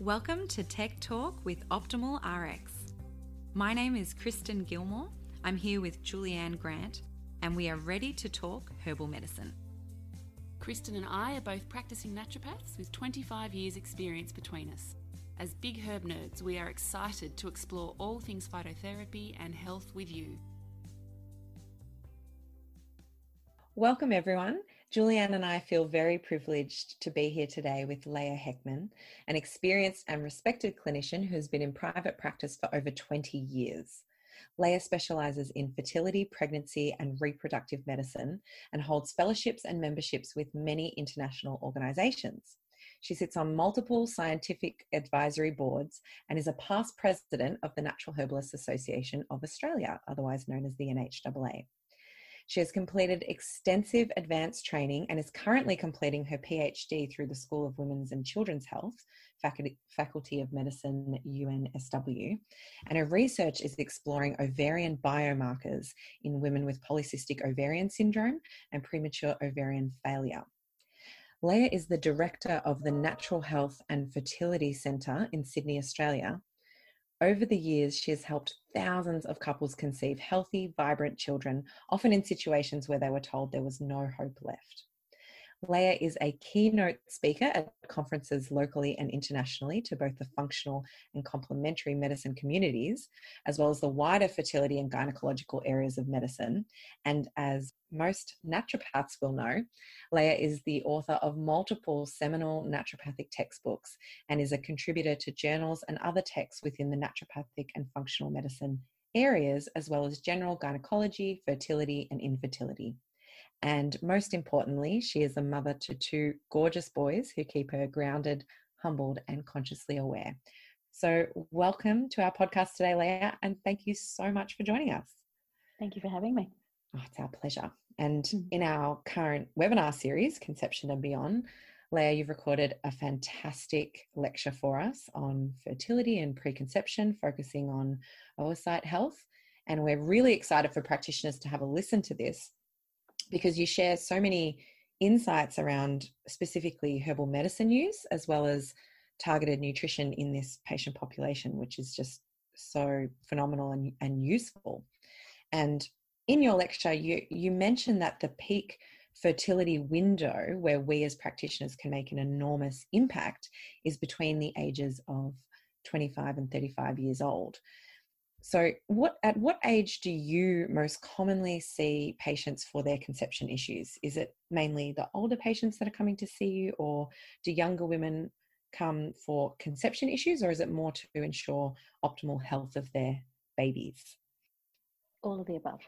Welcome to Tech Talk with Optimal RX. My name is Kristen Gilmore. I'm here with Julianne Grant, and we are ready to talk herbal medicine. Kristen and I are both practicing naturopaths with 25 years' experience between us. As big herb nerds, we are excited to explore all things phytotherapy and health with you. Welcome, everyone. Julianne and I feel very privileged to be here today with Leah Hechtman, an experienced and respected clinician who's been in private practice for over 20 years. Leah specializes in fertility, pregnancy, and reproductive medicine and holds fellowships and memberships with many international organizations. She sits on multiple scientific advisory boards and is a past president of the National Herbalists Association of Australia, otherwise known as the NHAA. She has completed extensive advanced training and is currently completing her PhD through the School of Women's and Children's Health, Faculty, of Medicine, UNSW. And her research is exploring ovarian biomarkers in women with polycystic ovarian syndrome and premature ovarian failure. Leah is the director of the Natural Health and Fertility Centre in Sydney, Australia, over the years, she has helped thousands of couples conceive healthy, vibrant children, often in situations where they were told there was no hope left. Leah is a keynote speaker at conferences locally and internationally to both the functional and complementary medicine communities, as well as the wider fertility and gynecological areas of medicine. And as most naturopaths will know, Leah is the author of multiple seminal naturopathic textbooks and is a contributor to journals and other texts within the naturopathic and functional medicine areas, as well as general gynecology, fertility, and infertility. And most importantly, she is a mother to two gorgeous boys who keep her grounded, humbled, and consciously aware. So, welcome to our podcast today, Leah, and thank you so much for joining us. Thank you for having me. Oh, it's our pleasure. And mm. in our current webinar series, Conception and Beyond, Leah, you've recorded a fantastic lecture for us on fertility and preconception, focusing on oocyte health. And we're really excited for practitioners to have a listen to this because you share so many insights around specifically herbal medicine use as well as targeted nutrition in this patient population, which is just so phenomenal and, and useful. And in your lecture, you, you mentioned that the peak fertility window where we as practitioners can make an enormous impact is between the ages of 25 and 35 years old. So, what at what age do you most commonly see patients for their conception issues? Is it mainly the older patients that are coming to see you, or do younger women come for conception issues, or is it more to ensure optimal health of their babies? All of the above.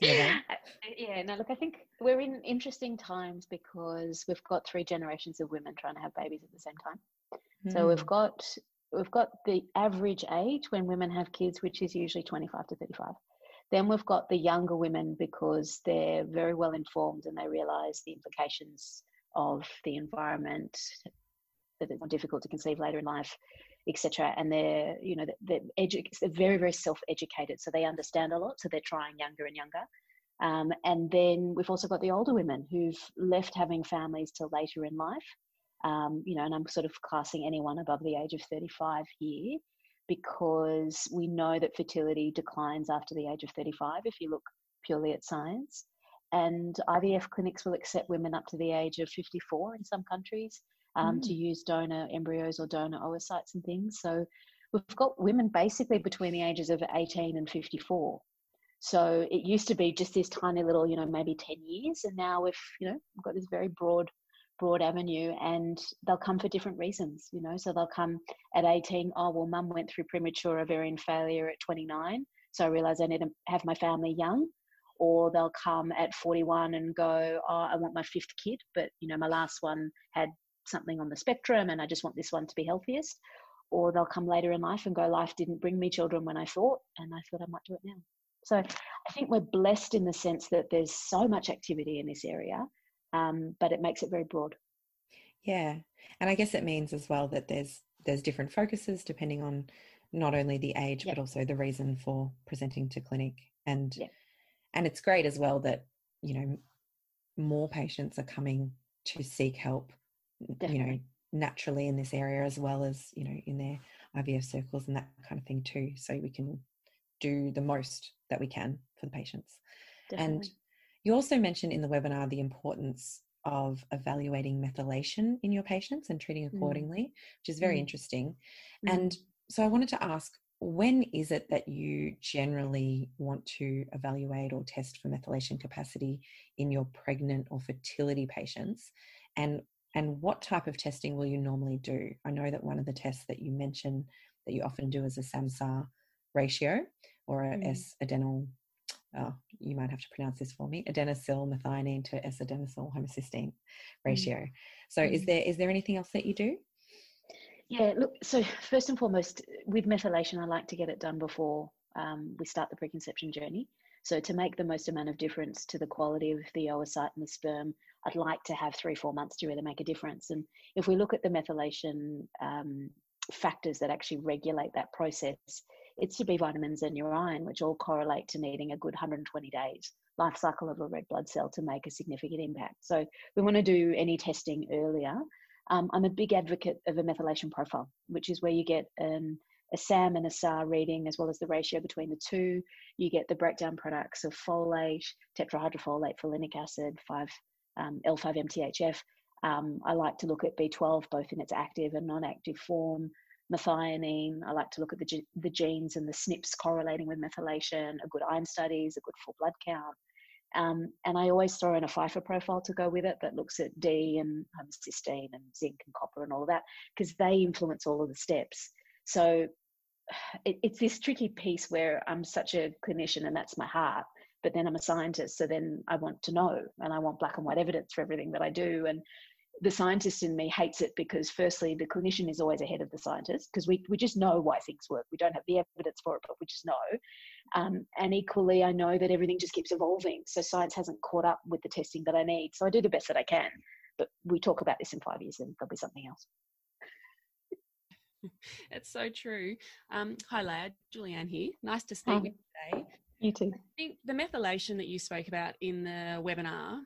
yeah. yeah, no, look, I think we're in interesting times because we've got three generations of women trying to have babies at the same time. So we've hmm. got we've got the average age when women have kids, which is usually 25 to 35. Then we've got the younger women because they're very well informed and they realize the implications of the environment, that it's more difficult to conceive later in life, etc. And they're, you know, they're, edu- they're very, very self-educated, so they understand a lot. So they're trying younger and younger. Um, and then we've also got the older women who've left having families till later in life um, you know, and I'm sort of classing anyone above the age of 35 here because we know that fertility declines after the age of 35 if you look purely at science. And IVF clinics will accept women up to the age of 54 in some countries um, mm. to use donor embryos or donor oocytes and things. So we've got women basically between the ages of 18 and 54. So it used to be just this tiny little, you know, maybe 10 years. And now we've, you know, we've got this very broad broad avenue and they'll come for different reasons you know? So they'll come at 18 oh well mum went through premature ovarian failure at 29 so i realize i need to have my family young. Or they'll come at 41 and go oh i want my fifth kid but you know my last one had something on the spectrum and i just want this one to be healthiest. Or they'll come later in life and go life didn't bring me children when i thought and i thought i might do it now. So i think we're blessed in the sense that there's so much activity in this area um, but it makes it very broad. Yeah, and I guess it means as well that there's there's different focuses depending on not only the age yep. but also the reason for presenting to clinic and yep. and it's great as well that you know more patients are coming to seek help Definitely. you know naturally in this area as well as you know in their IVF circles and that kind of thing too so we can do the most that we can for the patients Definitely. and you also mentioned in the webinar the importance of evaluating methylation in your patients and treating mm. accordingly, mm. which is very mm. interesting. Mm. And so I wanted to ask when is it that you generally want to evaluate or test for methylation capacity in your pregnant or fertility patients? And and what type of testing will you normally do? I know that one of the tests that you mentioned that you often do is a SAMSA ratio or a mm. S-adenyl oh, you might have to pronounce this for me, adenosyl methionine to S-adenosyl homocysteine mm. ratio. Mm. So is mm. there is there anything else that you do? Yeah, look, so first and foremost, with methylation, I like to get it done before um, we start the preconception journey. So to make the most amount of difference to the quality of the oocyte and the sperm, I'd like to have three, four months to really make a difference. And if we look at the methylation um, factors that actually regulate that process, it's your B vitamins and your iron, which all correlate to needing a good 120 days life cycle of a red blood cell to make a significant impact. So we want to do any testing earlier. Um, I'm a big advocate of a methylation profile, which is where you get an, a SAM and a SAR reading, as well as the ratio between the two. You get the breakdown products of folate, tetrahydrofolate, folinic acid, 5 um, L5-MTHF. Um, I like to look at B12 both in its active and non-active form methionine. I like to look at the, the genes and the SNPs correlating with methylation, a good iron studies, a good full blood count. Um, and I always throw in a Pfeiffer profile to go with it that looks at D and cysteine and zinc and copper and all of that because they influence all of the steps. So it, it's this tricky piece where I'm such a clinician and that's my heart, but then I'm a scientist. So then I want to know and I want black and white evidence for everything that I do. And the scientist in me hates it because firstly the clinician is always ahead of the scientist because we, we just know why things work. We don't have the evidence for it but we just know. Um, and equally i know that everything just keeps evolving so science hasn't caught up with the testing that i need so i do the best that i can. But we talk about this in five years and there'll be something else. It's so true. Um, hi lad julianne here. Nice to speak with you today. You too. I think the methylation that you spoke about in the webinar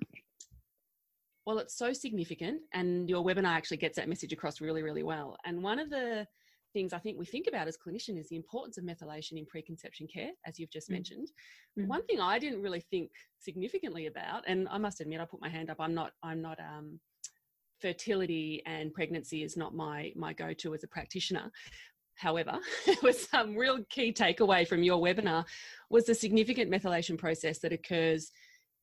well, it's so significant, and your webinar actually gets that message across really, really well. And one of the things I think we think about as clinicians is the importance of methylation in preconception care, as you've just mm. mentioned. Mm. One thing I didn't really think significantly about, and I must admit, I put my hand up. I'm not. I'm not. Um, fertility and pregnancy is not my my go-to as a practitioner. However, it was some real key takeaway from your webinar was the significant methylation process that occurs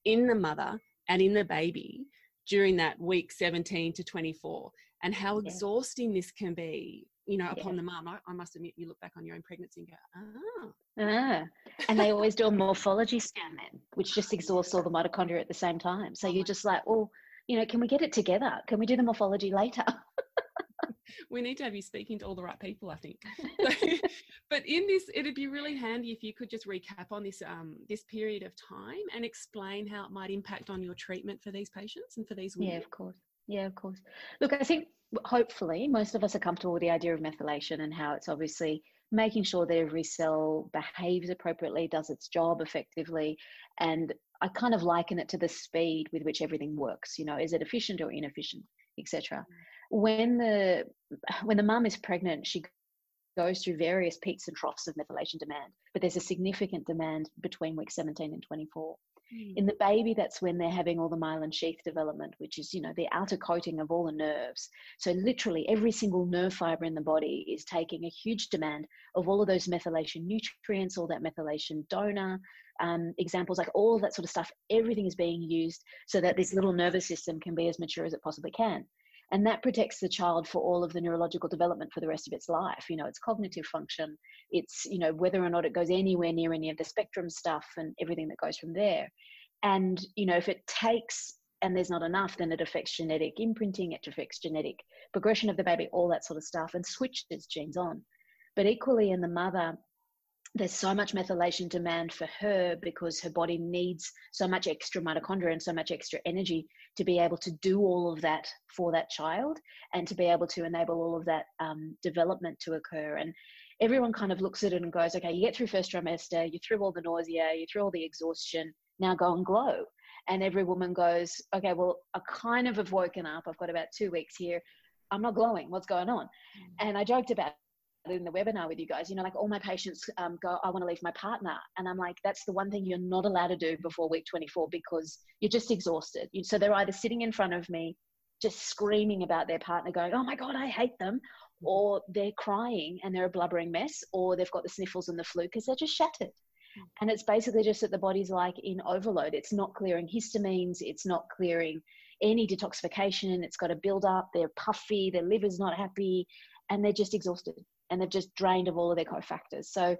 in the mother and in the baby during that week 17 to 24 and how yeah. exhausting this can be you know upon yeah. the mum I, I, must admit you look back on your own pregnancy and go ah. ah. and they always do a morphology scan then which just exhausts all the mitochondria at the same time so oh you're just like well you know can we get it together can we do the morphology later we need to have you speaking to all the right people, I think. but in this, it'd be really handy if you could just recap on this um, this period of time and explain how it might impact on your treatment for these patients and for these women. Yeah, of course. Yeah, of course. Look, I think hopefully most of us are comfortable with the idea of methylation and how it's obviously making sure that every cell behaves appropriately, does its job effectively, and I kind of liken it to the speed with which everything works. You know, is it efficient or inefficient, etc when the when the mum is pregnant, she goes through various peaks and troughs of methylation demand, but there's a significant demand between week 17 and 24. Mm. In the baby, that's when they're having all the myelin sheath development, which is, you know, the outer coating of all the nerves. So literally every single nerve fiber in the body is taking a huge demand of all of those methylation nutrients, all that methylation donor, um, examples like all that sort of stuff. Everything is being used so that this little nervous system can be as mature as it possibly can and that protects the child for all of the neurological development for the rest of its life. You know its cognitive function. It's you know whether or not it goes anywhere near any of the spectrum stuff and everything that goes from there. And you know if it takes and there's not enough then it affects genetic imprinting it affects genetic progression of the baby all that sort of stuff and switches genes on. But equally in the mother there's so much methylation demand for her because her body needs so much extra mitochondria and so much extra energy to be able to do all of that for that child and to be able to enable all of that um, development to occur. And everyone kind of looks at it and goes, okay, you get through first trimester, you're through all the nausea, you're through all the exhaustion, now go and glow. And every woman goes, okay, well, I kind of have woken up. I've got about two weeks here. I'm not glowing. What's going on? Mm. And I joked about in the webinar with you guys, you know, like all my patients um, go, I want to leave my partner. And I'm like, that's the one thing you're not allowed to do before week 24 because you're just exhausted. So they're either sitting in front of me, just screaming about their partner, going, oh my God, I hate them. Or they're crying and they're a blubbering mess, or they've got the sniffles and the flu because they're just shattered. And it's basically just that the body's like in overload. It's not clearing histamines, it's not clearing any detoxification. It's got to build up. They're puffy, their liver's not happy, and they're just exhausted and they've just drained of all of their cofactors. So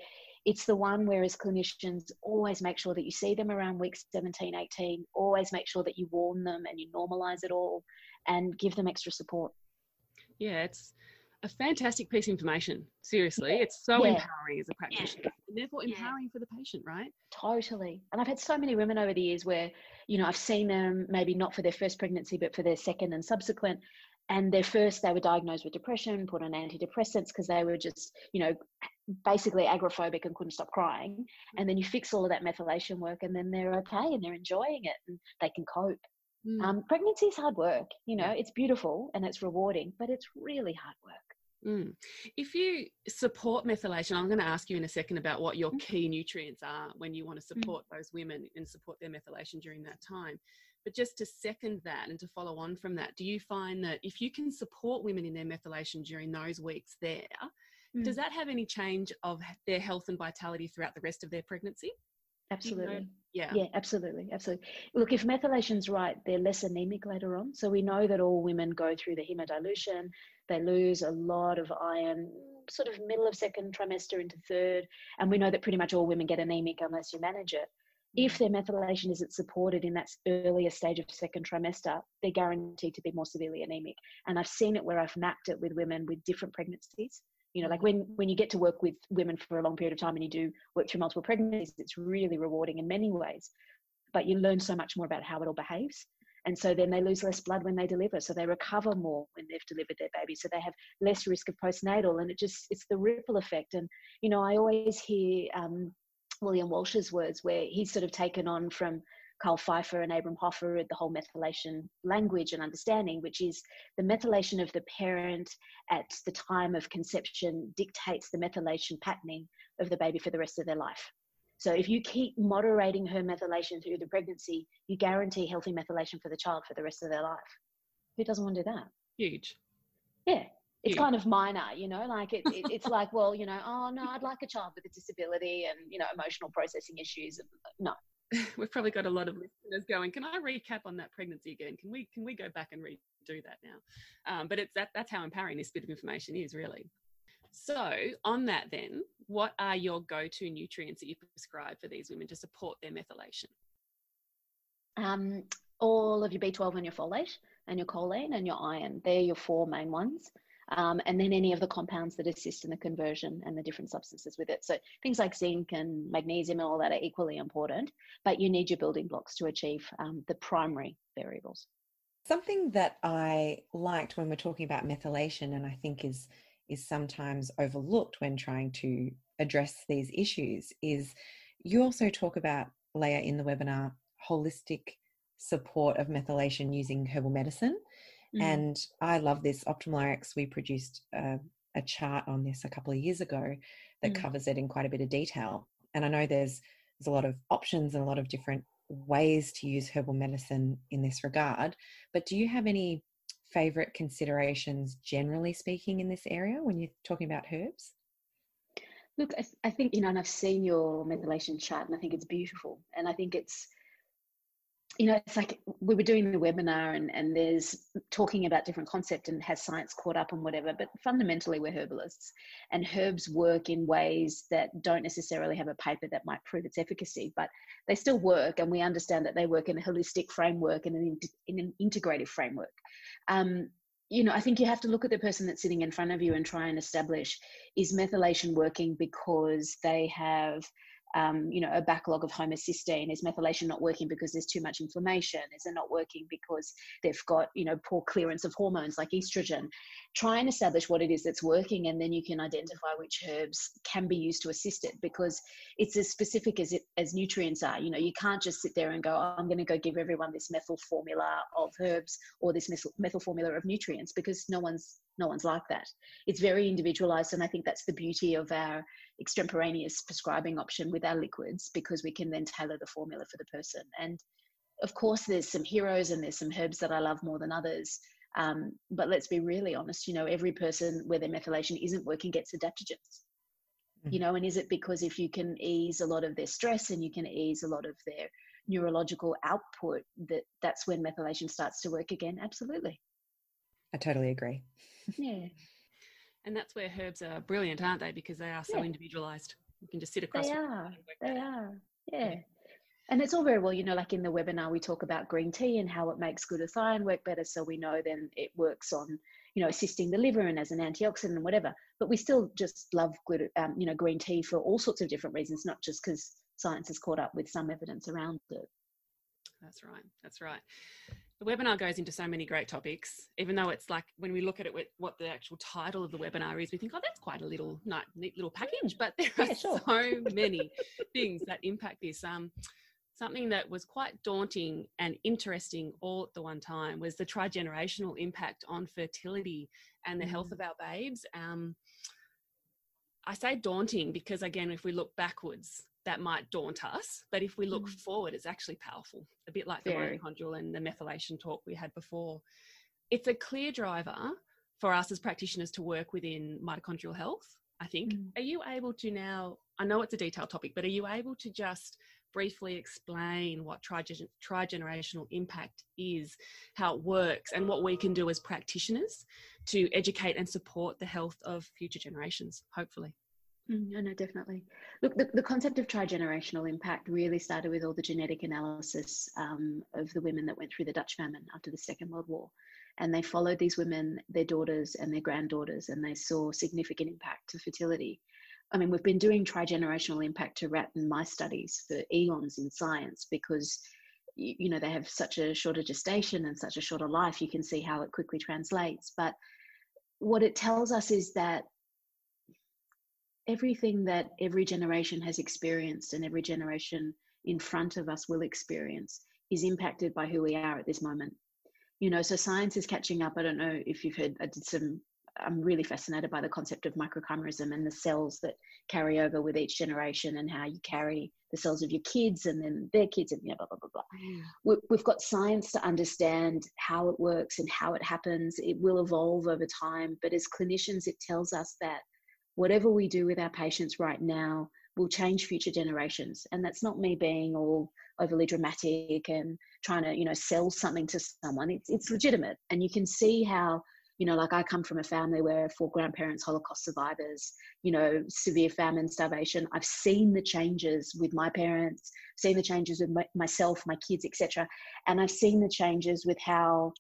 it's the one where as clinicians always make sure that you see them around week 17, 18, always make sure that you warn them and you normalize it all and give them extra support. Yeah, it's a fantastic piece of information. Seriously, yeah. it's so yeah. empowering as a practitioner, yeah. and therefore empowering for the patient, right? Totally. And I've had so many women over the years where, you know, I've seen them maybe not for their first pregnancy, but for their second and subsequent, and their first they were diagnosed with depression put on antidepressants because they were just you know basically agoraphobic and couldn't stop crying and then you fix all of that methylation work and then they're okay and they're enjoying it and they can cope mm. um, pregnancy is hard work you know it's beautiful and it's rewarding but it's really hard work Mm. If you support methylation, I'm going to ask you in a second about what your mm. key nutrients are when you want to mm. support mm. those women and support their methylation during that time. But just to second that and to follow on from that, do you find that if you can support women in their methylation during those weeks there, mm. does that have any change of their health and vitality throughout the rest of their pregnancy? Absolutely. You know? Yeah. Yeah, absolutely. Absolutely. Look, if methylation's right, they're less anemic later on. So we know that all women go through the hemodilution, they lose a lot of iron sort of middle of second trimester into third. And we know that pretty much all women get anemic unless you manage it if their methylation isn't supported in that earlier stage of second trimester, they're guaranteed to be more severely anemic. And I've seen it where I've mapped it with women with different pregnancies. You know, like when when you get to work with women for a long period of time and you do work through multiple pregnancies, it's really rewarding in many ways. But you learn so much more about how it all behaves. And so then they lose less blood when they deliver. So they recover more when they've delivered their baby. So they have less risk of postnatal. And it just, it's the ripple effect. And, you know, I always hear um, William Walsh's words, where he's sort of taken on from Carl Pfeiffer and Abram Hoffer the whole methylation language and understanding, which is the methylation of the parent at the time of conception dictates the methylation patterning of the baby for the rest of their life. So if you keep moderating her methylation through the pregnancy, you guarantee healthy methylation for the child for the rest of their life. Who doesn't want to do that? Huge. Yeah it's kind of minor, you know, like it, it, it's like, well, you know, oh no, I'd like a child with a disability and, you know, emotional processing issues. No. We've probably got a lot of listeners going, can I recap on that pregnancy again? Can we, can we go back and redo that now? Um, but it's that, that's how empowering this bit of information is really. So on that then, what are your go-to nutrients that you prescribe for these women to support their methylation? Um, all of your B12 and your folate and your choline and your iron. They're your four main ones um, and then any of the compounds that assist in the conversion and the different substances with it. So things like zinc and magnesium and all that are equally important, but you need your building blocks to achieve um, the primary variables. Something that I liked when we're talking about methylation, and I think is is sometimes overlooked when trying to address these issues, is you also talk about Leah in the webinar holistic support of methylation using herbal medicine. Mm. And I love this. Optimal RX, we produced a, a, chart on this a couple of years ago that mm. covers it in quite a bit of detail. And I know there's there's a lot of options and a lot of different ways to use herbal medicine in this regard. But do you have any favorite considerations, generally speaking, in this area when you're talking about herbs? Look, I, I think, you know, and I've seen your methylation chart and I think it's beautiful. And I think it's, you know, it's like we were doing the webinar and, and there's talking about different concept and has science caught up and whatever, but fundamentally we're herbalists and herbs work in ways that don't necessarily have a paper that might prove its efficacy, but they still work and we understand that they work in a holistic framework and in, in an integrative framework. Um, you know, I think you have to look at the person that's sitting in front of you and try and establish is methylation working because they have um, you know, a backlog of homocysteine? Is methylation not working because there's too much inflammation? Is it not working because they've got, you know, poor clearance of hormones like estrogen? Try and establish what it is that's working, and then you can identify which herbs can be used to assist it because it's as specific as it as nutrients are. You know, you can't just sit there and go, oh, I'm going to go give everyone this methyl formula of herbs or this methyl, formula of nutrients because no one's no one's like that. It's very individualized, and I think that's the beauty of our extemporaneous prescribing option with our liquids because we can then tailor the formula for the person. And of course, there's some heroes and there's some herbs that I love more than others. Um, but let's be really honest, you know, every person where their methylation isn't working gets adaptogens. You mm-hmm. know, and is it because if you can ease a lot of their stress and you can ease a lot of their neurological output that that's when methylation starts to work again? Absolutely. I totally agree. Yeah. And that's where herbs are brilliant, aren't they? Because they are so yeah. individualized. You can just sit across. They are. They are. Yeah. yeah. And it's all very well, you know, like in the webinar, we talk about green tea and how it makes glutathione work better. So we know then it works on, you know, assisting the liver and as an antioxidant and whatever. But we still just love, glut- um, you know, green tea for all sorts of different reasons, not just because science has caught up with some evidence around it. That's right. That's right the webinar goes into so many great topics, even though it's like when we look at it, what the actual title of the webinar is, we think, oh, that's quite a little neat little package. But there are yeah, sure. so many things that impact this. Um, something that was quite daunting and interesting all at the one time was the trigenerational impact on fertility and the mm. health of our babes. Um, I say daunting because, again, if we look backwards, that might daunt us. But if we look mm. forward, it's actually powerful, a bit like the mitochondrial and the methylation talk we had before. It's a clear driver for us as practitioners to work within mitochondrial health, I think. Mm. Are you able to now? I know it's a detailed topic, but are you able to just briefly explain what trigen- trigenerational impact is, how it works, and what we can do as practitioners to educate and support the health of future generations, hopefully? Mm, no, no, definitely. Look, the, the concept of trigenerational impact really started with all the genetic analysis um, of the women that went through the Dutch famine after the Second World War. And they followed these women, their daughters and their granddaughters, and they saw significant impact to fertility. I mean, we've been doing trigenerational impact to rat and mice studies for eons in science because, you know, they have such a shorter gestation and such a shorter life. You can see how it quickly translates. But what it tells us is that everything that every generation has experienced and every generation in front of us will experience is impacted by who we are at this moment. You know, so science is catching up. I don't know if you've heard, I did some, I'm really fascinated by the concept of microchimerism and the cells that carry over with each generation and how you carry the cells of your kids and then their kids and you know, blah, blah, blah, blah. Mm. We've got science to understand how it works and how it happens. It will evolve over time. But as clinicians, it tells us that whatever we do with our patients right now will change future generations. And that's not me being all overly dramatic and trying to, you know, sell something to someone. It's, it's legitimate. And you can see how, you know, like I come from a family where four grandparents, Holocaust survivors, you know, severe famine, starvation. I've seen the changes with my parents, seen the changes with my, myself, my kids, etc. And I've seen the changes with how,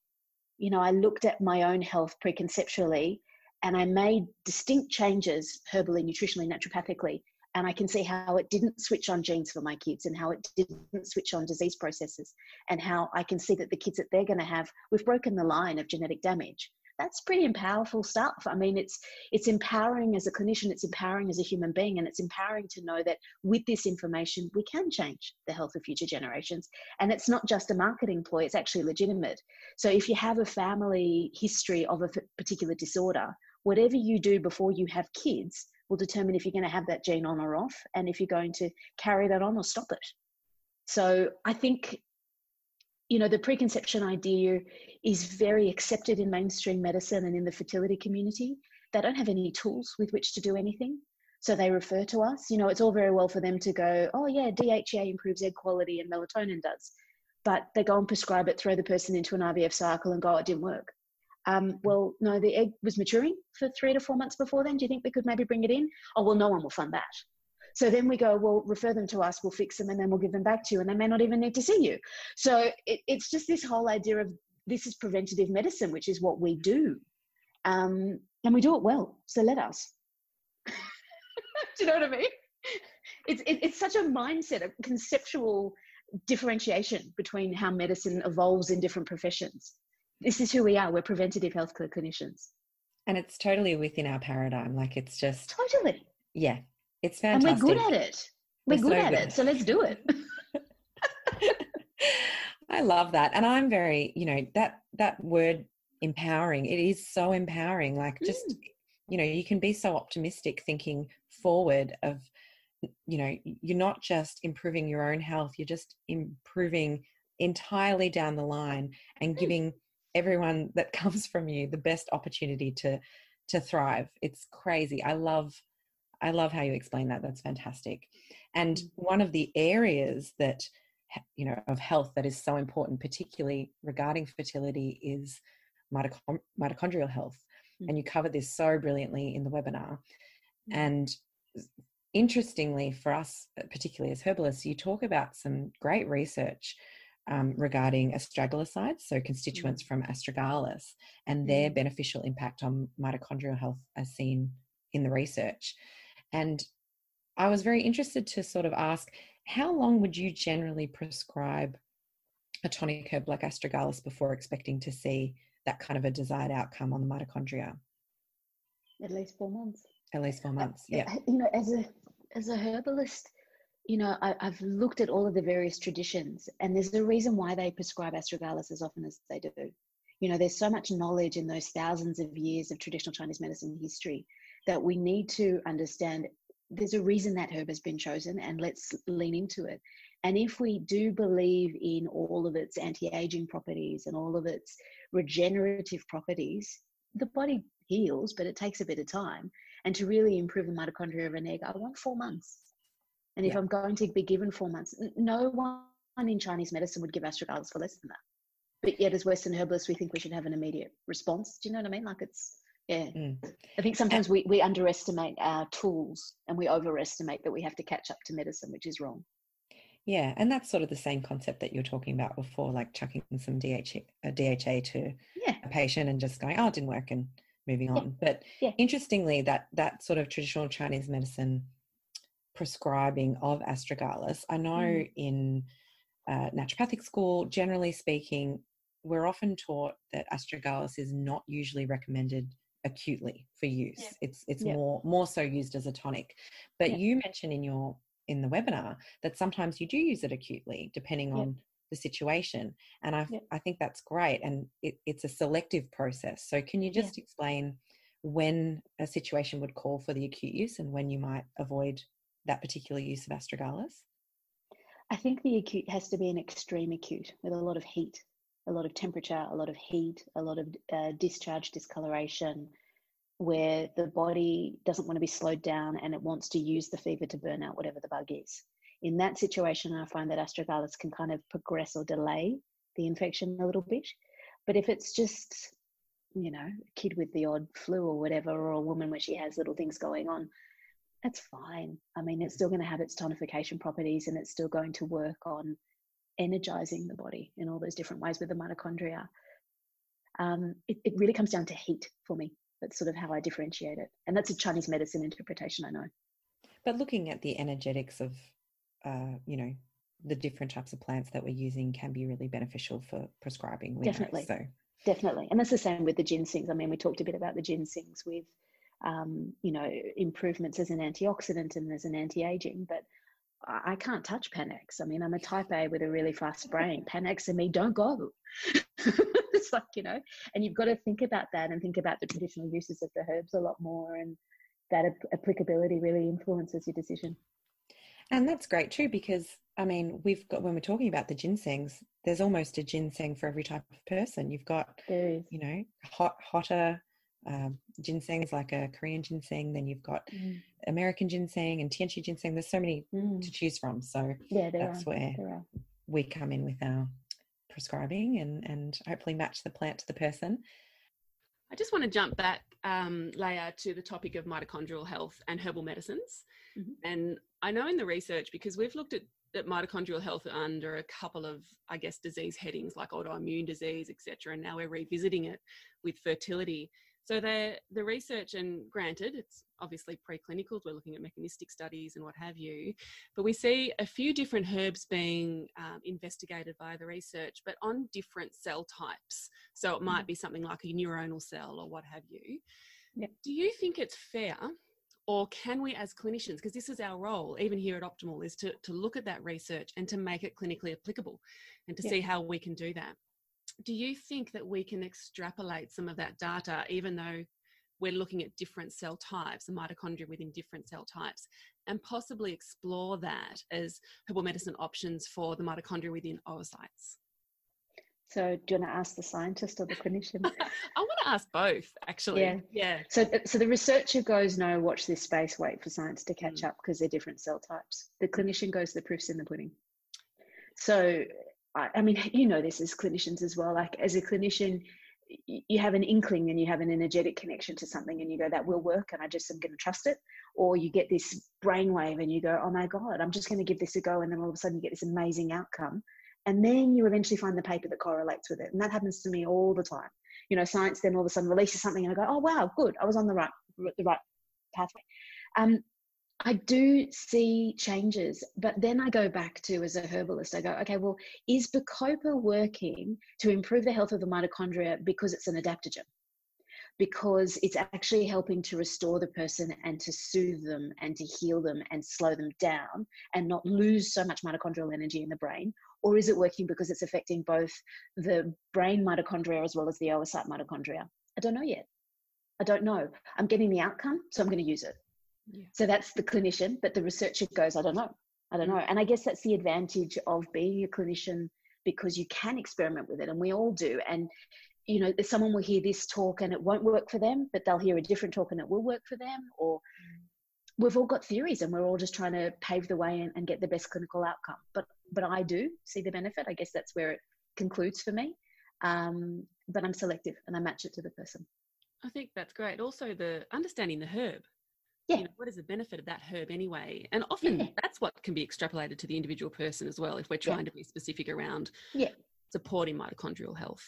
you know, I looked at my own health preconceptually and I made distinct changes herbally, nutritionally, naturopathically. And I can see how it didn't switch on genes for my kids and how it didn't switch on disease processes and how I can see that the kids that they're going to have, we've broken the line of genetic damage. That's pretty powerful stuff. I mean, it's it's empowering as a clinician, it's empowering as a human being, and it's empowering to know that with this information, we can change the health of future generations. And it's not just a marketing ploy, it's actually legitimate. So if you have a family history of a particular disorder, whatever you do before you have kids will determine if you're going to have that gene on or off and if you're going to carry that on or stop it. So I think, you know, the preconception idea is very accepted in mainstream medicine and in the fertility community. They don't have any tools with which to do anything. So they refer to us. You know, it's all very well for them to go, oh, yeah, DHEA improves egg quality and melatonin does. But they go and prescribe it, throw the person into an IVF cycle and go, oh, it didn't work. Um, well, no, the egg was maturing for three to four months before then. Do you think we could maybe bring it in? Oh, well, no one will fund that. So then we go, well, refer them to us, we'll fix them, and then we'll give them back to you, and they may not even need to see you. So it, it's just this whole idea of this is preventative medicine, which is what we do. Um, and we do it well. So let us. do you know what I mean? it's it, it's such a mindset, a conceptual differentiation between how medicine evolves in different professions. This is who we are. We're preventative healthcare clinicians. And it's totally within our paradigm. Like it's just totally. Yeah. It's fantastic. And we're good at it. We're, we're good so at good. it. So let's do it. I love that. And I'm very, you know, that that word empowering, it is so empowering. Like just, mm. you know, you can be so optimistic thinking forward of you know you're not just improving your own health you're just improving entirely down the line and mm. giving everyone that comes from you the best opportunity to to thrive. It's crazy. I love i love how you explain that. That's fantastic. And mm. one of the areas that you know of health that is so important particularly regarding fertility is mitochondrial health. Mm. and you covered this so brilliantly in the webinar. And interestingly for us, particularly as herbalists, you talk about some great research um, regarding astragalosides, so constituents mm. from astragalus, and their mm. beneficial impact on mitochondrial health as seen in the research. And I was very interested to sort of ask how long would you generally prescribe a tonic herb like astragalus before expecting to see that kind of a desired outcome on the mitochondria? At least four months. At least four months, yeah. You know, as a as a herbalist, you know, I, have looked at all of the various traditions, and there's a reason why they prescribe astragalus as often as they do. You know, there's so much knowledge in those thousands of years of traditional Chinese medicine history that we need to understand there's a reason that herb has been chosen, and let's lean into it. And if we do believe in all of its anti aging properties and all of its regenerative properties, the body heals, but it takes a bit of time. And to really improve the mitochondria of an egg, I want four months. And if yeah. I'm going to be given four months, no one in Chinese medicine would give astragalus for less than that. But yet, as Western herbalists, we think we should have an immediate response. Do you know what I mean? Like it's, yeah. Mm. I think sometimes we, we underestimate our tools and we overestimate that we have to catch up to medicine, which is wrong. Yeah, and that's sort of the same concept that you're talking about before, like chucking some DHA, uh, DHA to yeah. a patient and just going, "Oh, it didn't work," and moving on. Yeah. But yeah. interestingly, that that sort of traditional Chinese medicine prescribing of astragalus, I know mm. in uh, naturopathic school, generally speaking, we're often taught that astragalus is not usually recommended acutely for use. Yeah. It's it's more more so used as a tonic. But you mentioned in your in the webinar that sometimes you do use it acutely, depending on the situation and i i think that's great and it, it's a selective process so can you just yeah. explain when a situation would call for the acute use and when you might avoid that particular use of astragalus i think the acute has to be an extreme acute with a lot of heat a lot of temperature a lot of heat a lot of uh, discharge discoloration where the body doesn't want to be slowed down and it wants to use the fever to burn out whatever the bug is in that situation, I find that astragalus can kind of progress or delay the infection a little bit. But if it's just, you know, a kid with the odd flu or whatever, or a woman where she has little things going on, that's fine. I mean, it's still going to have its tonification properties and it's still going to work on energizing the body in all those different ways with the mitochondria. Um, it, it really comes down to heat for me. That's sort of how I differentiate it. And that's a Chinese medicine interpretation, I know. But looking at the energetics of uh, you know, the different types of plants that we're using can be really beneficial for prescribing. Definitely. Know, so. Definitely. And that's the same with the ginsengs. I mean, we talked a bit about the ginsengs with, um, you know, improvements as an antioxidant and as an anti-aging, but I can't touch Panax. I mean, I'm a type A with a really fast brain. Panax and me don't go. it's like, you know, and you've got to think about that and think about the traditional uses of the herbs a lot more. And that applicability really influences your decision. And that's great too, because I mean, we've got when we're talking about the ginsengs, there's almost a ginseng for every type of person. You've got, you know, hot, hotter um, ginsengs like a Korean ginseng. Then you've got mm. American ginseng and Tianchi ginseng. There's so many mm. to choose from. So yeah, that's are. where we come in with our prescribing and and hopefully match the plant to the person. I just want to jump back, um, Leah, to the topic of mitochondrial health and herbal medicines. Mm-hmm. And I know in the research, because we've looked at, at mitochondrial health under a couple of, I guess, disease headings like autoimmune disease, etc. And now we're revisiting it with fertility. So the the research, and granted, it's obviously preclinical. We're looking at mechanistic studies and what have you, but we see a few different herbs being um, investigated by the research, but on different cell types. So it might mm. be something like a neuronal cell or what have you. Yep. Do you think it's fair or can we as clinicians because this is our role even here at optimal is to, to look at that research and to make it clinically applicable and to see how we can do that do you think that we can extrapolate some of that data, even though we're looking at different cell types, the mitochondria within different cell types, and possibly explore that as herbal medicine options for the mitochondria within oocytes? So, do you want to ask the scientist or the clinician? I want to ask both, actually. Yeah. Yeah. So, so the researcher goes, no, watch this space, wait for science to catch mm. up because they're different cell types. The clinician goes, the proof's in the pudding. So, I, I mean, you know this as clinicians as well. Like as a clinician, you have an inkling and you have an energetic connection to something and you go that will work and i just am going to trust it. Or you get this brainwave and you go oh my god i'm just going to give this a go and then all of a sudden you get this amazing outcome. And then you eventually find the paper that correlates with it. And that happens to me all the time. You know science then all of a sudden releases something and i go oh wow good. I was on the right the right pathway. Um, I do see changes, but then I go back to as a herbalist, I go, okay, well, is Bacopa working to improve the health of the mitochondria because it's an adaptogen? Because it's actually helping to restore the person and to soothe them and to heal them and slow them down and not lose so much mitochondrial energy in the brain? Or is it working because it's affecting both the brain mitochondria as well as the oocyte mitochondria? I don't know yet. I don't know. I'm getting the outcome, so I'm going to use it. Yeah. So that's the clinician, but the researcher goes, I don't know. I don't know. And I guess that's the advantage of being a clinician because you can experiment with it and we all do. And, you know, someone will hear this talk and it won't work for them, but they'll hear a different talk and it will work for them. Or we've all got theories and we're all just trying to pave the way and, and get the best clinical outcome. But but I do see the benefit. I guess that's where it concludes for me. Um, but I'm selective and I match it to the person. I think that's great. Also, the understanding the herb yeah. You know, what is the benefit of that herb anyway? And often yeah. that's what can be extrapolated to the individual person as well if we're trying yeah. to be specific around yeah. supporting mitochondrial health.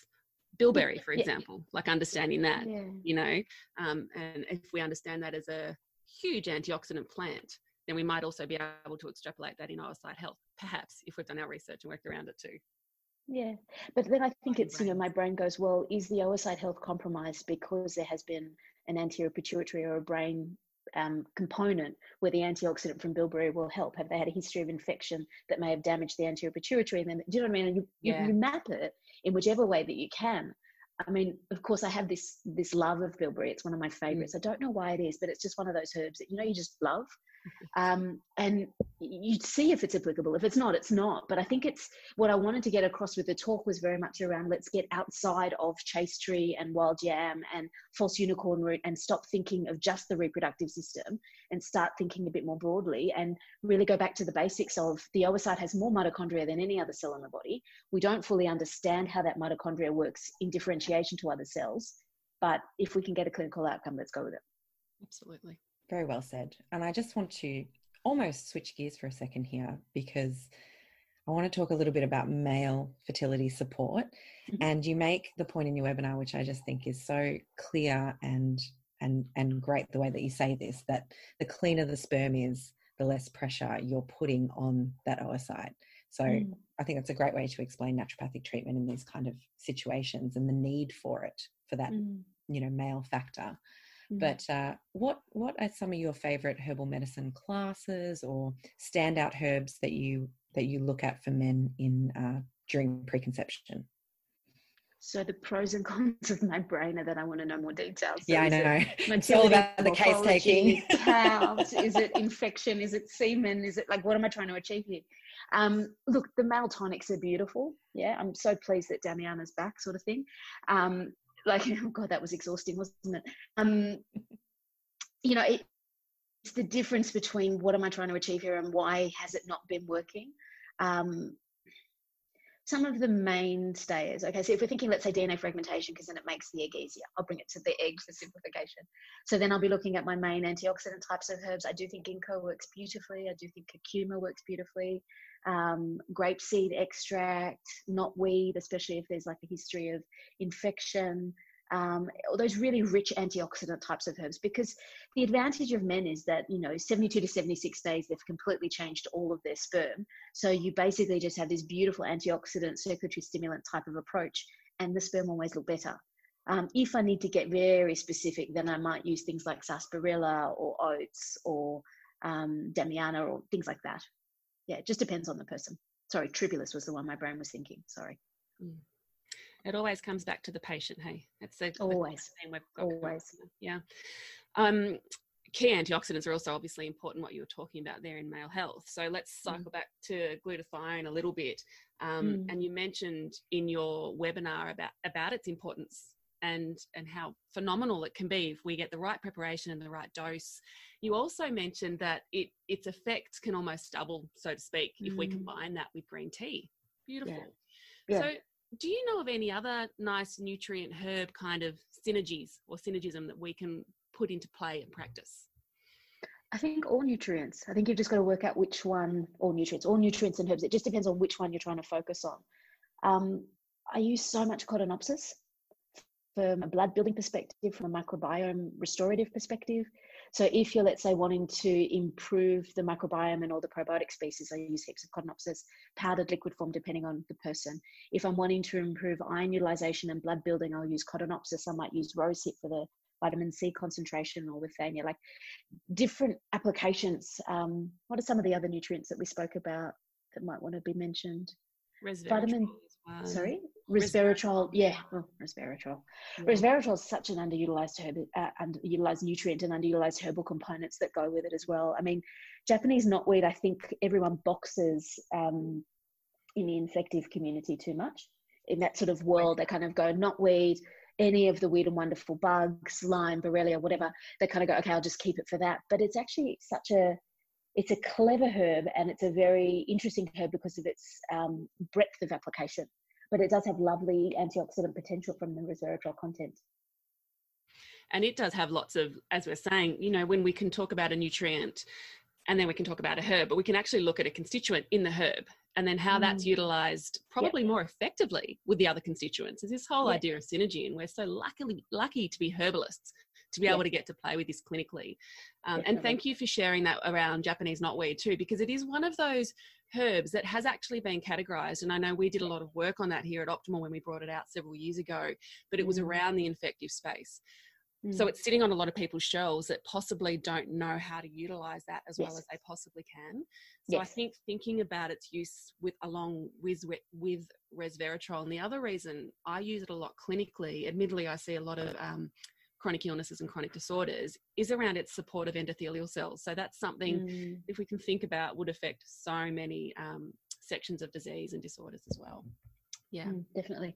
Bilberry, for example, like understanding that, you know, um, and if we understand that as a huge antioxidant plant, then we might also be able to extrapolate that in oocyte health, perhaps if we've done our research and worked around it too. Yeah, but then I think it's, you know, my brain goes, well, is the oocyte health compromised because there has been an anterior pituitary or a brain um, component where the antioxidant from bilberry will help? Have they had a history of infection that may have damaged the anterior pituitary? And then, do you know what I mean? And you, yeah. you, you map it in whichever way that you can. I mean, of course, I have this this love of bilberry. It's one of my mm. favorites. Mm. I don't know why it is, but it's just one of those herbs that you know you just love. Um, and you see if it's applicable. If it's not, it's not. But I think it's what I wanted to get across with the talk was very much around let's get outside of chaste-tree and wild yam and false unicorn root and stop thinking of just the reproductive system and start thinking a bit more broadly and really go back to the basics of the oocyte has more mitochondria than any other cell in the body. We don't fully understand how that mitochondria works in differentiation to other cells. But if we can get a clinical outcome, let's go with it. Absolutely. Very well said. And I just want to almost switch gears for a second here because I want to talk a little bit about male fertility support. Mm-hmm. And you make the point in your webinar, which I just think is so clear and and and great the way that you say this, that the cleaner the sperm is, the less pressure you're putting on that oocyte. So mm. I think that's a great way to explain naturopathic treatment in these kind of situations and the need for it for that, mm. you know, male factor. Mm-hmm. But uh, what what are some of your favorite herbal medicine classes or standout herbs that you that you look at for men in uh, during preconception? So the pros and cons of my brain are that I want to know more details. So yeah, I know. It's all about the case taking. is it infection? Is it semen? Is it like what am I trying to achieve here? Um, look, the male tonics are beautiful. Yeah, I'm so pleased that Damiana's back, sort of thing. Um, like oh god that was exhausting wasn't it um you know it, it's the difference between what am i trying to achieve here and why has it not been working um some of the mainstays. Okay so if we're thinking let's say dna fragmentation because then it makes the egg easier. I'll bring it to the egg for simplification. So then i'll be looking at my main antioxidant types of herbs. I do think ginkgo works beautifully. I do think curcuma works beautifully. Um, grapeseed extract, knotweed, especially if there's like a history of infection. Um, those really rich antioxidant types of herbs because the advantage of men is that you know 72 to 76 days they've completely changed all of their sperm. So you basically just have this beautiful antioxidant circulatory stimulant type of approach and the sperm always look better. Um, if i need to get very specific then i might use things like sarsaparilla or oats or um, damiana or things like that. Yeah it just depends on the person. Sorry tribulus was the one my brain was thinking. Sorry. Mm. It always comes back to the patient. Hey, it's the always always yeah. Um, key antioxidants are also obviously important. What you were talking about there in male health. So let's mm. cycle mm. back to glutathione a little bit. Um, mm. And you mentioned in your webinar about about its importance and and how phenomenal it can be if we get the right preparation and the right dose. You also mentioned that it its effects can almost double, so to speak, mm. if we mm. combine that with green tea. Beautiful. Yeah. Yeah. So do you know of any other nice nutrient herb kind of synergies or synergism that we can put into play and practice? I think all nutrients. I think you've just got to work out which one, all nutrients, all nutrients and herbs. It just depends on which one you're trying to focus on. Um, I use so much Codonopsis from a blood building perspective, from a microbiome restorative perspective. So if you're, let's say, wanting to improve the microbiome and all the probiotic species, I use heaps of Codonopsis, powdered liquid form, depending on the person. If I'm wanting to improve iron utilization and blood building, I'll use Codonopsis. I might use rosehip for the vitamin C concentration or withania, like different applications. Um, what are some of the other nutrients that we spoke about that might want to be mentioned? Vitamin um, Sorry, resveratrol. Yeah, oh, resveratrol. Yeah. Resveratrol is such an underutilized herb, uh, underutilized nutrient, and underutilized herbal components that go with it as well. I mean, Japanese knotweed. I think everyone boxes um, in the infective community too much. In that sort of world, they kind of go knotweed, any of the weird and wonderful bugs, Lyme, Borrelia, whatever. They kind of go, okay, I'll just keep it for that. But it's actually such a it's a clever herb and it's a very interesting herb because of its um, breadth of application. But it does have lovely antioxidant potential from the resveratrol content. And it does have lots of, as we're saying, you know, when we can talk about a nutrient and then we can talk about a herb, but we can actually look at a constituent in the herb and then how mm. that's utilized probably yep. more effectively with the other constituents. Is this whole yep. idea of synergy, and we're so luckily lucky to be herbalists to be able to get to play with this clinically. Um, and thank you for sharing that around Japanese knotweed too, because it is one of those herbs that has actually been categorized. And I know we did a lot of work on that here at Optimal when we brought it out several years ago, but it was mm. around the infective space. So mm. it's sitting on a lot of people's shelves that possibly don't know how to utilize that as yes. well as they possibly can. So yes. I think thinking about its use with along with with resveratrol, and the other reason I use it a lot clinically, admittedly, I see a lot of um, chronic illnesses and chronic disorders is around its support of endothelial cells. So that's something, mm. if we can think about, would affect so many um, sections of disease and disorders as well. Yeah, mm, definitely.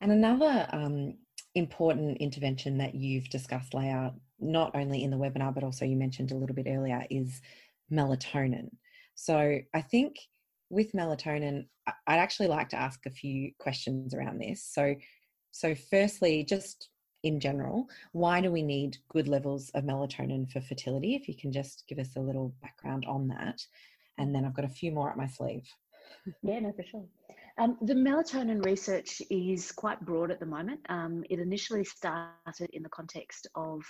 And another um, important intervention that you've discussed, Leah, not only in the webinar, but also you mentioned a little bit earlier, is melatonin. So I think with melatonin, I'd actually like to ask a few questions around this. So, so firstly, just in general. Why do we need good levels of melatonin for fertility? If you can just give us a little background on that. And then I've got a few more up my sleeve. Yeah, no, for sure. Um, the melatonin research is quite broad at the moment. Um, it initially started in the context of,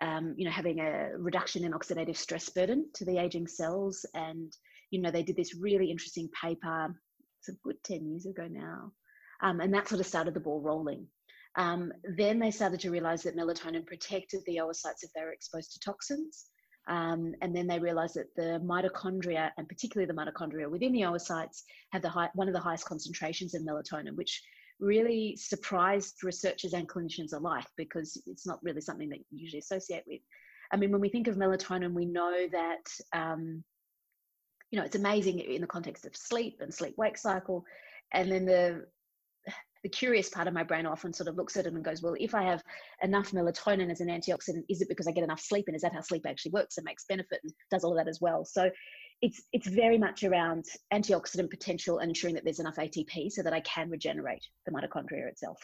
um, you know, having a reduction in oxidative stress burden to the aging cells, and you know, they did this really interesting paper. It's a good ten years ago now, um, and that sort of started the ball rolling. Um, then they started to realize that melatonin protected the oocytes if they were exposed to toxins. Um, and then they realized that the mitochondria, and particularly the mitochondria within the oocytes, have the high, one of the highest concentrations of melatonin, which really surprised researchers and clinicians alike because it's not really something that you usually associate with. I mean, when we think of melatonin, we know that um, you know it's amazing in the context of sleep and sleep wake cycle, and then the the curious part of my brain often sort of looks at it and goes, well, if I have enough melatonin as an antioxidant, is it because I get enough sleep? And is that how sleep actually works and makes benefit and does all of that as well? So it's it's very much around antioxidant potential and ensuring that there's enough ATP so that I can regenerate the mitochondria itself.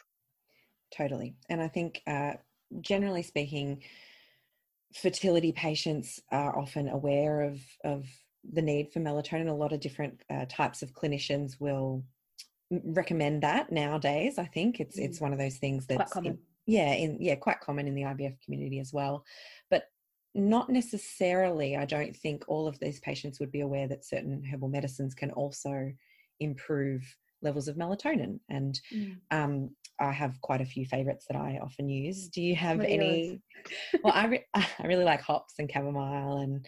Totally. And I think uh, generally speaking, fertility patients are often aware of, of the need for melatonin. A lot of different uh, types of clinicians will recommend that nowadays. I think it's it's mm. one of those things that's quite common. In, yeah, in yeah, quite common in the IVF community as well. But not necessarily, I don't think all of these patients would be aware that certain herbal medicines can also improve levels of melatonin. And mm. um, I have quite a few favorites that I often use. Do you have any? well, I, re- I really like hops and chamomile, and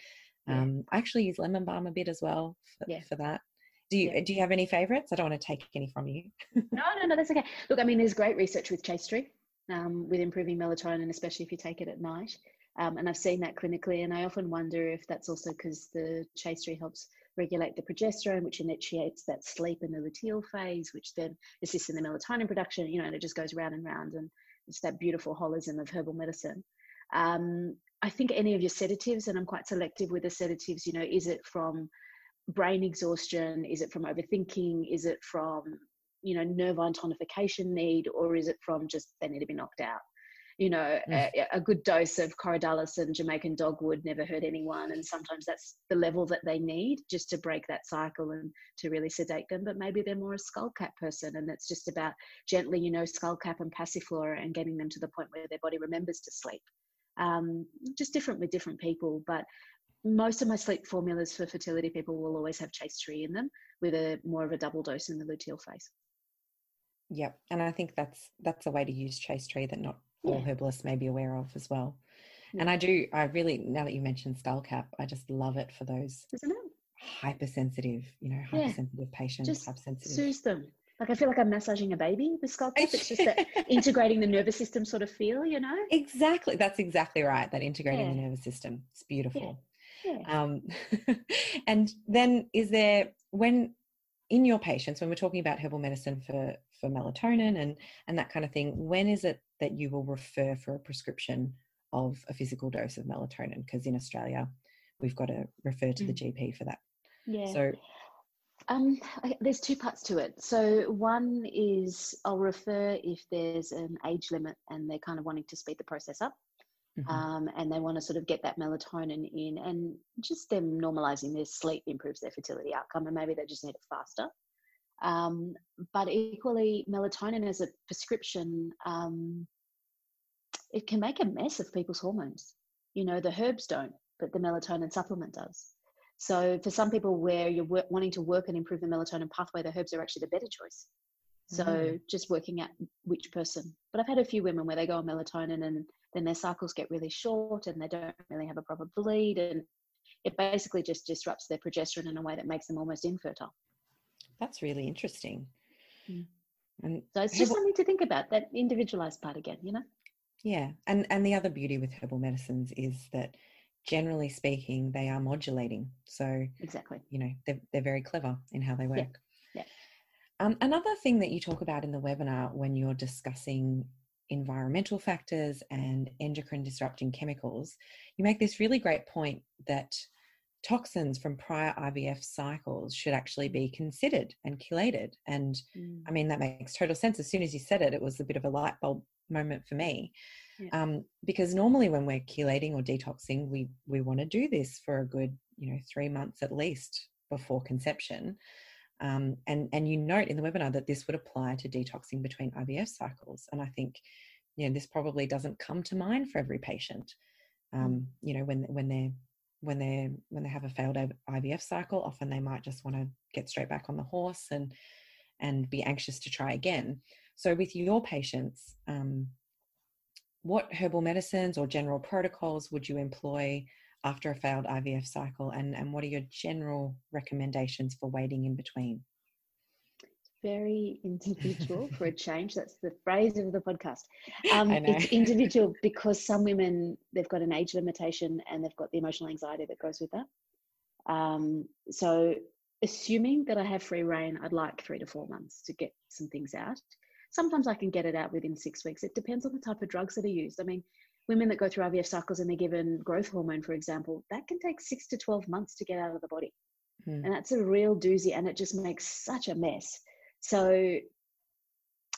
um, yeah. I actually use lemon balm a bit as well for, yeah. for that. Do you yeah. do you have any favorites? I don't want to take any from you. no, no, no, that's okay. Look, I mean, there's great research with chaste tree um, with improving melatonin, especially if you take it at night. Um, and I've seen that clinically, and I often wonder if that's also because the chaste tree helps regulate the progesterone, which initiates that sleep in the luteal phase, which then assists in the melatonin production, you know, and it just goes round and round. And it's that beautiful holism of herbal medicine. Um, I think any of your sedatives, and I'm quite selective with the sedatives, you know, is it from brain exhaustion? Is it from overthinking? Is it from, you know, nerve tonification need? Or is it from just they need to be knocked out? you know, mm. a, a, good dose of corydalis and Jamaican dogwood never hurt anyone. And sometimes that's the level that they need just to break that cycle and to really sedate them. But maybe they're more a skullcap person and it's just about gently, you know, skullcap and passiflora and getting them to the point where their body remembers to sleep. Um, just different with different people. But most of my sleep formulas for fertility people will always have chaste tree in them with a more of a double dose in the luteal phase. Yep, and I think that's that's a way to use chaste tree that not all yeah. herbalists may be aware of as well. Yeah. And I do, I really, now that you mentioned skullcap, I just love it for those hypersensitive, you know, hypersensitive yeah. patients, just hypersensitive. soothes them. Like I feel like I'm massaging a baby with skullcap. It's just that integrating the nervous system sort of feel, you know? Exactly. That's exactly right. That integrating the nervous system. It's beautiful. Yeah. Um, and then is there when in your patients when we're talking about herbal medicine for for melatonin and and that kind of thing when is it that you will refer for a prescription of a physical dose of melatonin because in australia we've got to refer to mm. the gp for that yeah so um, I, there's two parts to it. So one is I'll refer if there's an age limit and they're kind of wanting to speed the process up. Mm-hmm. Um, and they want to sort of get that melatonin in and just them normalizing their sleep improves their fertility outcome and maybe they just need it faster. Um, but equally melatonin as a prescription um, it can make a mess of people's hormones. You know the herbs don't but the melatonin supplement does. So for some people where you're wanting to work and improve the melatonin pathway the herbs are actually the better choice. So mm. just working out which person. But i've had a few women where they go on melatonin and then their cycles get really short and they don't really have a proper bleed and it basically just disrupts their progesterone in a way that makes them almost infertile. That's really interesting. Mm. And so it's just something to think about that individualized part again, you know? Yeah. And and the other beauty with herbal medicines is that generally speaking, they are modulating. So exactly, you know, they're they're very clever in how they work. Yeah. yeah. Um, another thing that you talk about in the webinar when you're discussing environmental factors and endocrine disrupting chemicals, you make this really great point that toxins from prior IVF cycles should actually be considered and chelated. And mm. I mean, that makes total sense. As soon as you said it, it was a bit of a light bulb moment for me. Yeah. Um, because normally when we're chelating or detoxing, we, we want to do this for a good, you know, three months at least before conception. Um, and and you note in the webinar that this would apply to detoxing between IVF cycles. And I think, you know, this probably doesn't come to mind for every patient. Mm. Um, you know, when when they're when they when they have a failed IVF cycle, often they might just want to get straight back on the horse and and be anxious to try again. So with your patients, um, what herbal medicines or general protocols would you employ after a failed IVF cycle, and, and what are your general recommendations for waiting in between? Very individual for a change. That's the phrase of the podcast. Um, it's individual because some women they've got an age limitation and they've got the emotional anxiety that goes with that. Um, so, assuming that I have free reign, I'd like three to four months to get some things out. Sometimes I can get it out within six weeks. It depends on the type of drugs that are used. I mean, women that go through IVF cycles and they're given growth hormone, for example, that can take six to 12 months to get out of the body. Hmm. And that's a real doozy and it just makes such a mess. So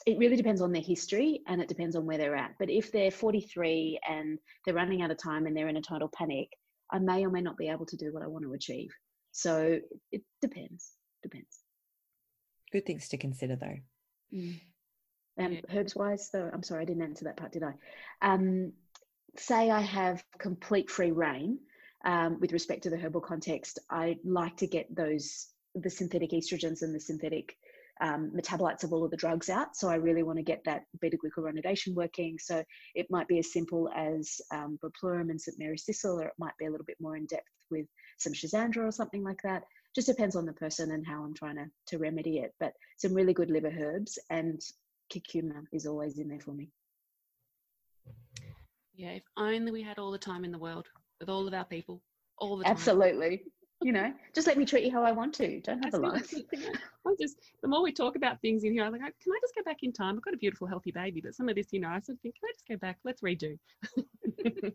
it really depends on their history and it depends on where they're at. But if they're 43 and they're running out of time and they're in a total panic, I may or may not be able to do what I want to achieve. So it depends. Depends. Good things to consider, though. Mm. Um. Herbs wise, though, I'm sorry, I didn't answer that part, did I? Um, say I have complete free reign um, with respect to the herbal context. I like to get those the synthetic estrogens and the synthetic um, metabolites of all of the drugs out. So I really want to get that beta glucuronidation working. So it might be as simple as um, and St. Mary's Thistle, or it might be a little bit more in depth with some Schizandra or something like that. Just depends on the person and how I'm trying to, to remedy it. But some really good liver herbs and curcuma is always in there for me. Yeah, if only we had all the time in the world with all of our people, all the time. Absolutely you know, just let me treat you how I want to. Don't have a life. I just the more we talk about things in here, I'm like, can I just go back in time? I've got a beautiful, healthy baby, but some of this, you know, I sort of think, can I just go back? Let's redo.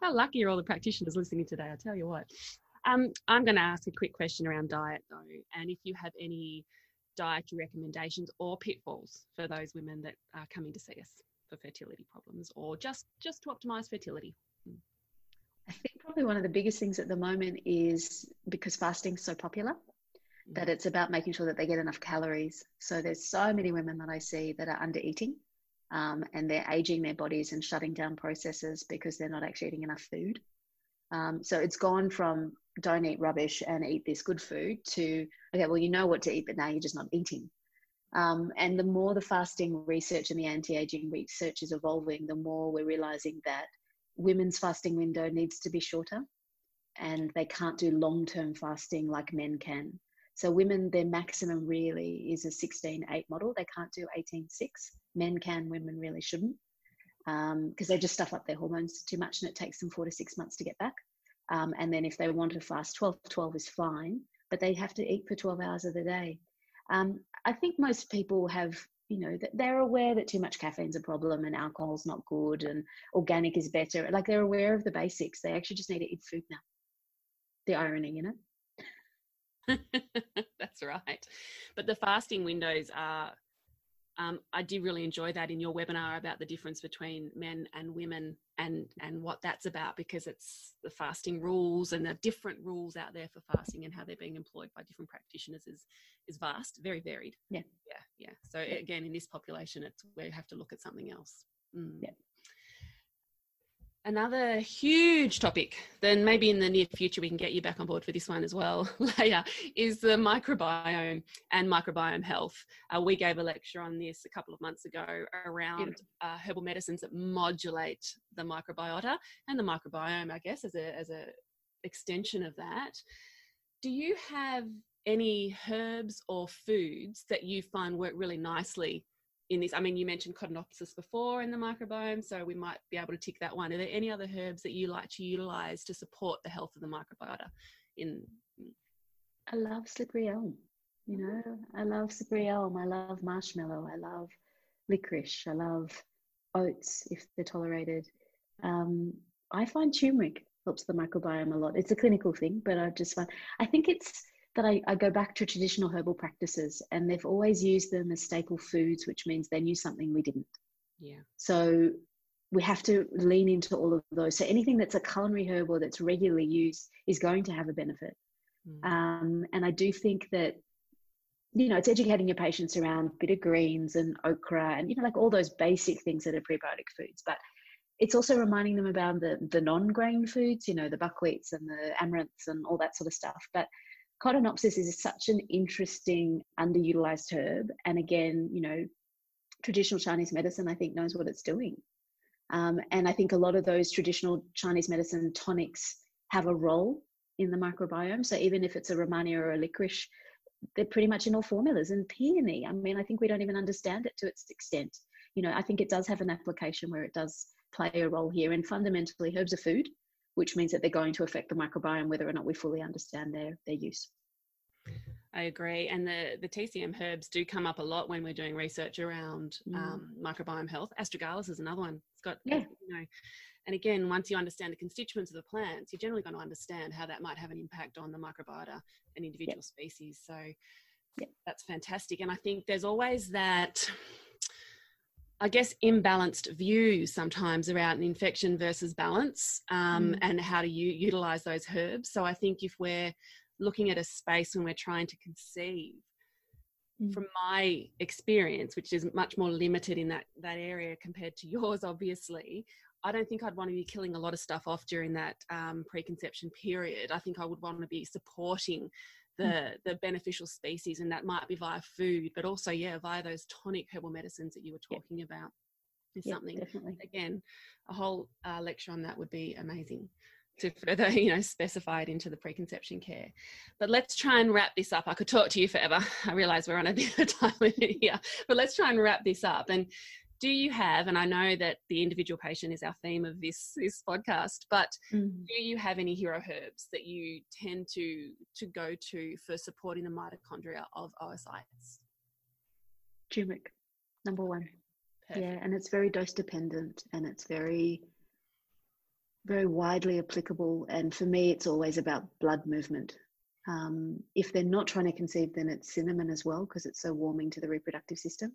how lucky are all the practitioners listening today? I tell you what. Um, I'm going to ask a quick question around diet though, and if you have any dietary recommendations or pitfalls for those women that are coming to see us for fertility problems or just just to optimize fertility. Hmm. I think probably one of the biggest things at the moment is because fasting's so popular that it's about making sure that they get enough calories. So there's so many women that I see that are under eating um, and they're aging their bodies and shutting down processes because they're not actually eating enough food. Um, so it's gone from don't eat rubbish and eat this good food to okay, well you know what to eat, but now you're just not eating. Um, and the more the fasting research and the anti-aging research is evolving, the more we're realizing that women's fasting window needs to be shorter and they can't do long term fasting like men can. So, women, their maximum really is a 16 8 model. They can't do 18 6. Men can, women really shouldn't because um, they just stuff up their hormones too much and it takes them four to six months to get back. Um, and then if they want to fast 12, 12 is fine, but they have to eat for 12 hours of the day. Um, I think most people have you know that they're aware that too much caffeine's a problem and alcohol's not good and organic is better. Like they're aware of the basics. They actually just need to eat food now. The irony you know? That's right. But the fasting windows are um, I did really enjoy that in your webinar about the difference between men and women and and what that's about because it's the fasting rules and the different rules out there for fasting and how they're being employed by different practitioners is is vast, very varied. Yeah, yeah, yeah. So again, in this population, it's we have to look at something else. Mm. Yeah. Another huge topic, then maybe in the near future we can get you back on board for this one as well, Leah, is the microbiome and microbiome health. Uh, we gave a lecture on this a couple of months ago around uh, herbal medicines that modulate the microbiota and the microbiome, I guess, as a, as a extension of that. Do you have any herbs or foods that you find work really nicely in this? I mean, you mentioned Codonopsis before in the microbiome, so we might be able to tick that one. Are there any other herbs that you like to utilize to support the health of the microbiota? In I love slippery elm. You know, I love slippery elm. I love marshmallow. I love licorice. I love oats if they're tolerated. Um, I find turmeric helps the microbiome a lot. It's a clinical thing, but I just find I think it's that I, I, go back to traditional herbal practices and they've always used them as staple foods, which means they knew something we didn't. Yeah. So we have to lean into all of those. So anything that's a culinary herb or that's regularly used is going to have a benefit. Mm. Um, and I do think that, you know, it's educating your patients around bitter greens and okra and, you know, like all those basic things that are prebiotic foods. But it's also reminding them about the, the non-grain foods, you know, the buckwheats and the amaranths and all that sort of stuff. But Codonopsis is such an interesting, underutilized herb. And again, you know, traditional Chinese medicine, I think, knows what it's doing. Um, and I think a lot of those traditional Chinese medicine tonics have a role in the microbiome. So even if it's a Rehmannia or a licorice, they're pretty much in all formulas. And peony, I mean, I think we don't even understand it to its extent. You know, I think it does have an application where it does play a role here. And fundamentally, herbs are food which means that they're going to affect the microbiome whether or not we fully understand their, their use. I agree. And the, the TCM herbs do come up a lot when we're doing research around mm. um, microbiome health. Astragalus is another one. It's got, yeah. you know, and again, once you understand the constituents of the plants, you're generally going to understand how that might have an impact on the microbiota and individual yep. species. So yep. that's fantastic. And I think there's always that I guess, imbalanced view sometimes around infection versus balance um, mm. and how do you utilize those herbs. So I think if we're looking at a space when we're trying to conceive, mm. from my experience, which is much more limited in that that area compared to yours, obviously, I don't think I'd want to be killing a lot of stuff off during that um, preconception period. I think I would want to be supporting the mm. the beneficial species, and that might be via food, but also yeah via those tonic herbal medicines that you were talking about. Is something definitely. again a whole uh, lecture on that would be amazing to further you know specify it into the preconception care but let's try and wrap this up i could talk to you forever i realize we're on a bit of time limit here but let's try and wrap this up and do you have and i know that the individual patient is our theme of this this podcast but mm. do you have any hero herbs that you tend to to go to for supporting the mitochondria of oocytes turmeric number one Perfect. yeah and it's very dose dependent and it's very very widely applicable. And for me, it's always about blood movement. Um, if they're not trying to conceive, then it's cinnamon as well because it's so warming to the reproductive system.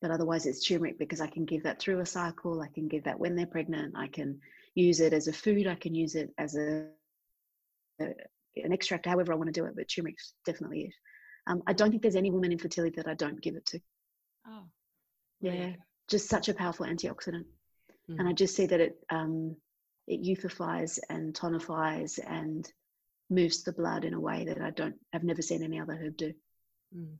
But otherwise, it's turmeric because I can give that through a cycle. I can give that when they're pregnant. I can use it as a food. I can use it as a, a an extract, however I want to do it. But turmeric's definitely it. Um, I don't think there's any woman in fertility that I don't give it to. Oh, yeah, just such a powerful antioxidant. Mm. And I just see that it um, it eutrophies and tonifies and moves the blood in a way that I don't, I've never seen any other herb do. Mm.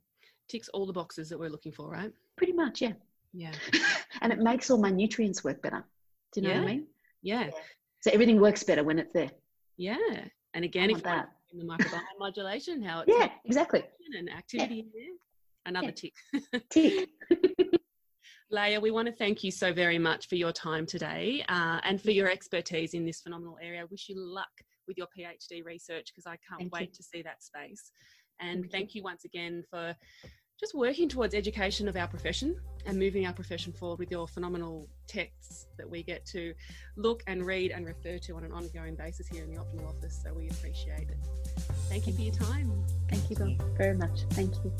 Ticks all the boxes that we're looking for, right? Pretty much, yeah. Yeah. and it makes all my nutrients work better. Do you know yeah. what I mean? Yeah. yeah. So everything works better when it's there. Yeah. And again, if that. in the microbiome modulation, how it's yeah, exactly. And activity yeah. Another yeah. tick. tick. Leah, we want to thank you so very much for your time today uh, and for your expertise in this phenomenal area. I wish you luck with your PhD research because I can't thank wait you. to see that space. And thank, thank you. you once again for just working towards education of our profession and moving our profession forward with your phenomenal texts that we get to look and read and refer to on an ongoing basis here in the Optimal Office. So we appreciate it. Thank you for your time. Thank you very much. Thank you.